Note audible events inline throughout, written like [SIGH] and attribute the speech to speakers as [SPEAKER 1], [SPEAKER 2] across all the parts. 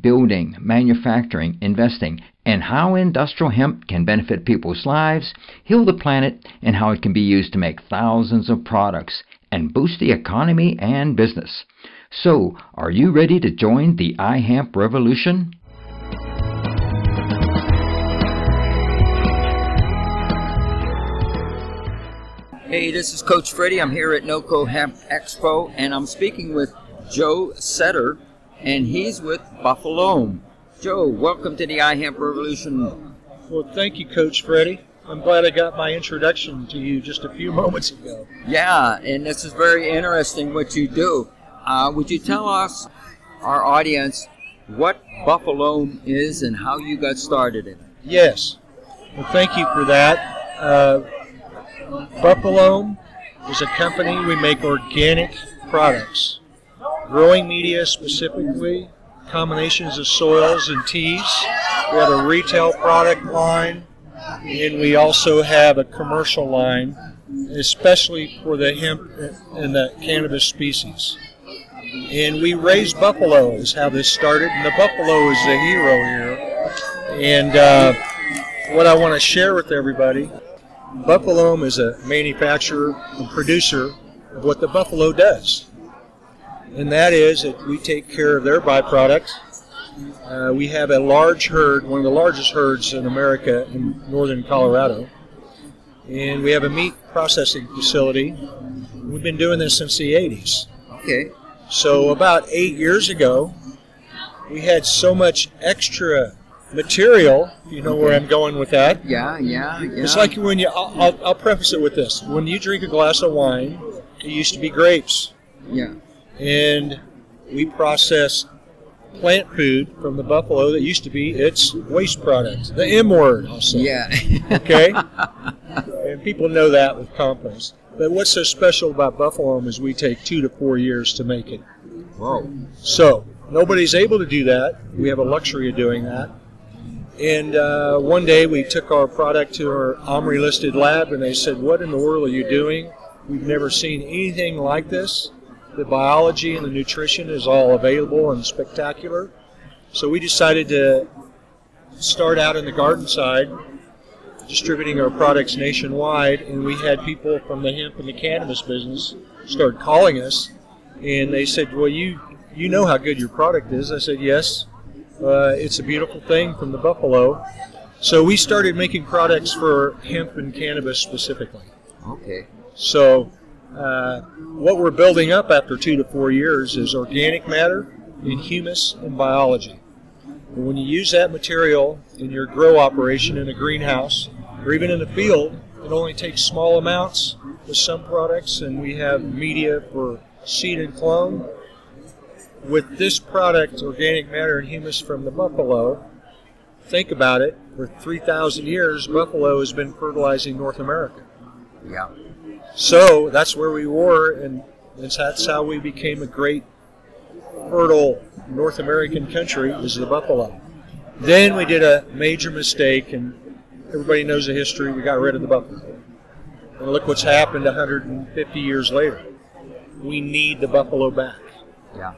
[SPEAKER 1] building, manufacturing, investing, and how industrial hemp can benefit people's lives, heal the planet, and how it can be used to make thousands of products and boost the economy and business. So, are you ready to join the iHemp revolution? Hey, this is Coach Freddie. I'm here at NOCO Hemp Expo, and I'm speaking with Joe Setter, and he's with BuffaLoam. Joe, welcome to the iHemp Revolution.
[SPEAKER 2] Well, thank you, Coach Freddie. I'm glad I got my introduction to you just a few [LAUGHS] moments ago.
[SPEAKER 1] Yeah, and this is very interesting what you do. Uh, would you tell us, our audience, what BuffaLoam is and how you got started in it?
[SPEAKER 2] Yes. Well, thank you for that. Uh, BuffaLoam is a company, we make organic products growing media specifically, combinations of soils and teas. We have a retail product line, and we also have a commercial line, especially for the hemp and the cannabis species. And we raise buffalo is how this started, and the buffalo is the hero here. And uh, what I want to share with everybody, BuffaLoam is a manufacturer and producer of what the buffalo does and that is that we take care of their byproducts. Uh, we have a large herd, one of the largest herds in America in northern Colorado, and we have a meat processing facility. We've been doing this since the 80s.
[SPEAKER 1] Okay.
[SPEAKER 2] So about eight years ago, we had so much extra material. You know where I'm going with that.
[SPEAKER 1] Yeah, yeah, yeah.
[SPEAKER 2] It's like when you. I'll, I'll, I'll preface it with this: when you drink a glass of wine, it used to be grapes.
[SPEAKER 1] Yeah
[SPEAKER 2] and we process plant food from the buffalo that used to be its waste product, the M word, I'll say.
[SPEAKER 1] Yeah.
[SPEAKER 2] okay? [LAUGHS] and people know that with compost. But what's so special about BuffaLoam is we take two to four years to make it.
[SPEAKER 1] Whoa.
[SPEAKER 2] So, nobody's able to do that. We have a luxury of doing that. And uh, one day we took our product to our OMRI listed lab and they said, What in the world are you doing? We've never seen anything like this the biology and the nutrition is all available and spectacular. So we decided to start out in the garden side, distributing our products nationwide, and we had people from the hemp and the cannabis business start calling us, and they said, "Well, you you know how good your product is." I said, "Yes, uh, it's a beautiful thing from the buffalo." So we started making products for hemp and cannabis specifically.
[SPEAKER 1] Okay.
[SPEAKER 2] So uh, what we're building up after two to four years is organic matter in humus and biology. And when you use that material in your grow operation in a greenhouse or even in a field, it only takes small amounts with some products, and we have media for seed and clone. With this product, organic matter and humus from the buffalo, think about it, for 3,000 years, buffalo has been fertilizing North America.
[SPEAKER 1] Yeah.
[SPEAKER 2] So that's where we were, and that's how we became a great, fertile North American country, is the buffalo. Then we did a major mistake, and everybody knows the history. We got rid of the buffalo. And look what's happened 150 years later. We need the buffalo back.
[SPEAKER 1] Yeah.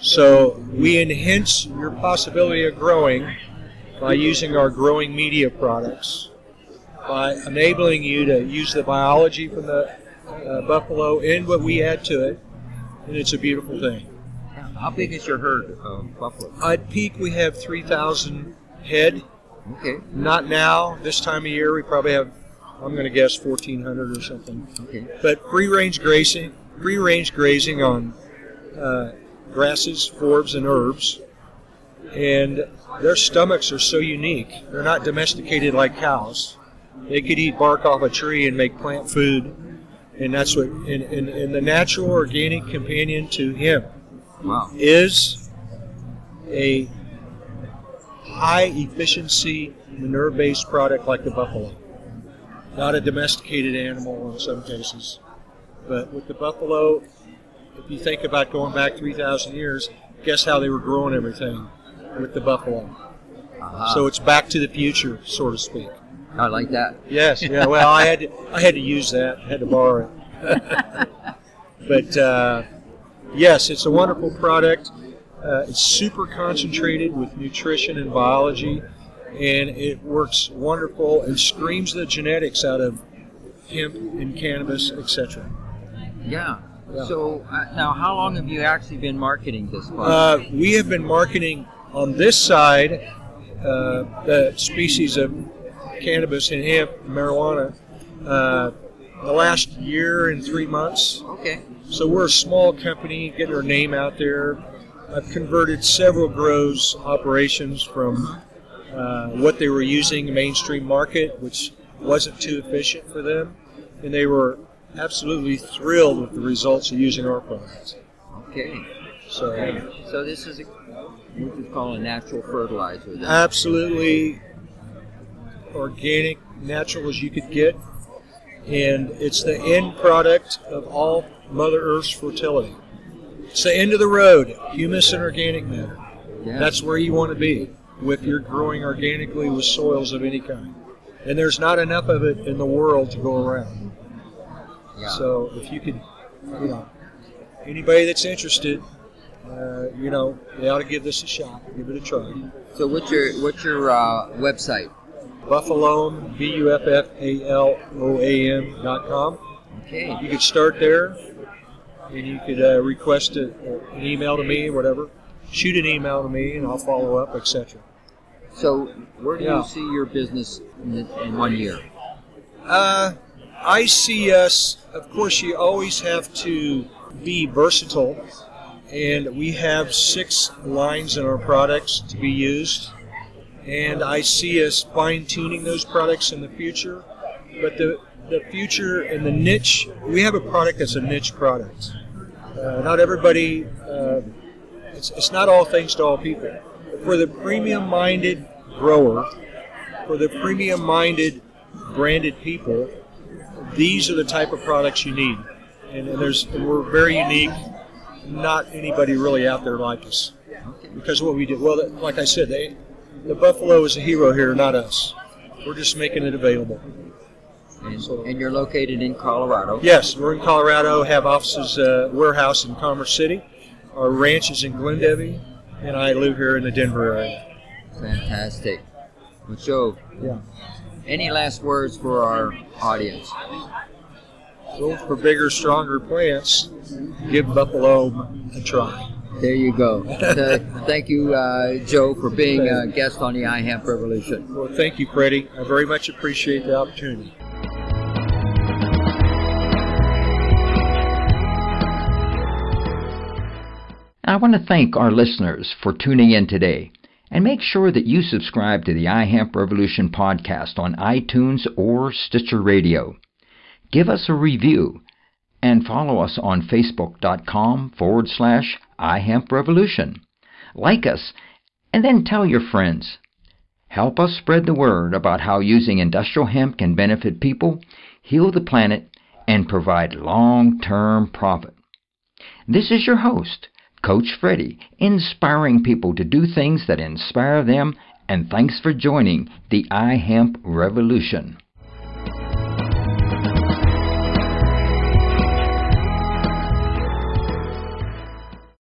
[SPEAKER 2] So we enhance your possibility of growing by using our growing media products by enabling you to use the biology from the uh, buffalo and what we add to it, and it's a beautiful thing.
[SPEAKER 1] How big is your herd of buffalo?
[SPEAKER 2] At peak, we have 3,000 head.
[SPEAKER 1] Okay.
[SPEAKER 2] Not now. This time of year, we probably have, I'm going to guess, 1,400 or something.
[SPEAKER 1] Okay.
[SPEAKER 2] But free range grazing, free range grazing on uh, grasses, forbs, and herbs, and their stomachs are so unique. They're not domesticated like cows. They could eat bark off a tree and make plant food, and that's what. And, and, and the natural organic companion to him
[SPEAKER 1] wow.
[SPEAKER 2] is a high efficiency manure based product like the buffalo, not a domesticated animal in some cases. But with the buffalo, if you think about going back 3,000 years, guess how they were growing everything with the buffalo.
[SPEAKER 1] Uh-huh.
[SPEAKER 2] So it's back to the future, so to speak.
[SPEAKER 1] I like that.
[SPEAKER 2] Yes, yeah. Well, I had to, I had to use that, had to borrow it. [LAUGHS] but uh, yes, it's a wonderful product. Uh, it's super concentrated with nutrition and biology, and it works wonderful and screams the genetics out of hemp and cannabis, etc.
[SPEAKER 1] Yeah.
[SPEAKER 2] Yeah.
[SPEAKER 1] So uh, now, how long have you actually been marketing this product?
[SPEAKER 2] Uh, we have been marketing on this side uh, the species of cannabis and hemp, marijuana, uh, the last year and three months.
[SPEAKER 1] okay.
[SPEAKER 2] So we're a small company, getting our name out there. I've converted several grows operations from uh, what they were using in mainstream market, which wasn't too efficient for them, and they were absolutely thrilled with the results of using our products.
[SPEAKER 1] Okay.
[SPEAKER 2] So
[SPEAKER 1] So this is a, what you call a natural fertilizer. Then.
[SPEAKER 2] absolutely organic, natural as you could get, and it's the end product of all Mother Earth's fertility. It's the end of the road, humus and organic matter.
[SPEAKER 1] yeah.
[SPEAKER 2] That's where you want to be with your growing organically with soils of any kind. And there's not enough of it in the world to go around.
[SPEAKER 1] yeah.
[SPEAKER 2] So if you could, you know, anybody that's interested, uh, you know, they ought to give this a shot, give it a try.
[SPEAKER 1] So what's your what's your uh, website?
[SPEAKER 2] BuffaLoam, B U F F A L O A M dot com.
[SPEAKER 1] Okay.
[SPEAKER 2] You could start there, and you could uh, request a, an email to me, whatever. Shoot an email to me, and I'll follow up, etc.
[SPEAKER 1] So where do
[SPEAKER 2] Yeah.
[SPEAKER 1] you see your business in, in one year?
[SPEAKER 2] Uh, I see us. Of course, you always have to be versatile, and we have six lines in our products to be used. And I see us fine tuning those products in the future. But the the future and the niche, we have a product that's a niche product. Uh, not everybody. Uh, it's, it's not all things to all people. For the premium-minded grower, for the premium-minded branded people, these are the type of products you need. And, and there's and we're very unique. Not anybody really out there like us because of what we did. Well, like I said, they, the BuffaLoam is a hero here, not us. We're just making it available.
[SPEAKER 1] And, and you're located in Colorado.
[SPEAKER 2] Yes, we're in Colorado. Have offices, uh, warehouse in Commerce City. Our ranch is in Glendive, and I live here in the Denver area.
[SPEAKER 1] Fantastic. Well, Joe,
[SPEAKER 2] Yeah.
[SPEAKER 1] any last words for our audience?
[SPEAKER 2] So for bigger, stronger plants, give buffalo a try.
[SPEAKER 1] There you go. Uh, thank you, uh, Joe, for being a guest on the iHemp Revolution.
[SPEAKER 2] Well, thank you, Freddie. I very much appreciate the opportunity.
[SPEAKER 1] I want to thank our listeners for tuning in today. And make sure that you subscribe to the iHemp Revolution podcast on iTunes or Stitcher Radio. Give us a review and follow us on Facebook.com forward slash iHemp Revolution. Like us and then tell your friends. Help us spread the word about how using industrial hemp can benefit people, heal the planet, and provide long term profit. This is your host, Coach Freddie, inspiring people to do things that inspire them, and thanks for joining the iHemp Revolution.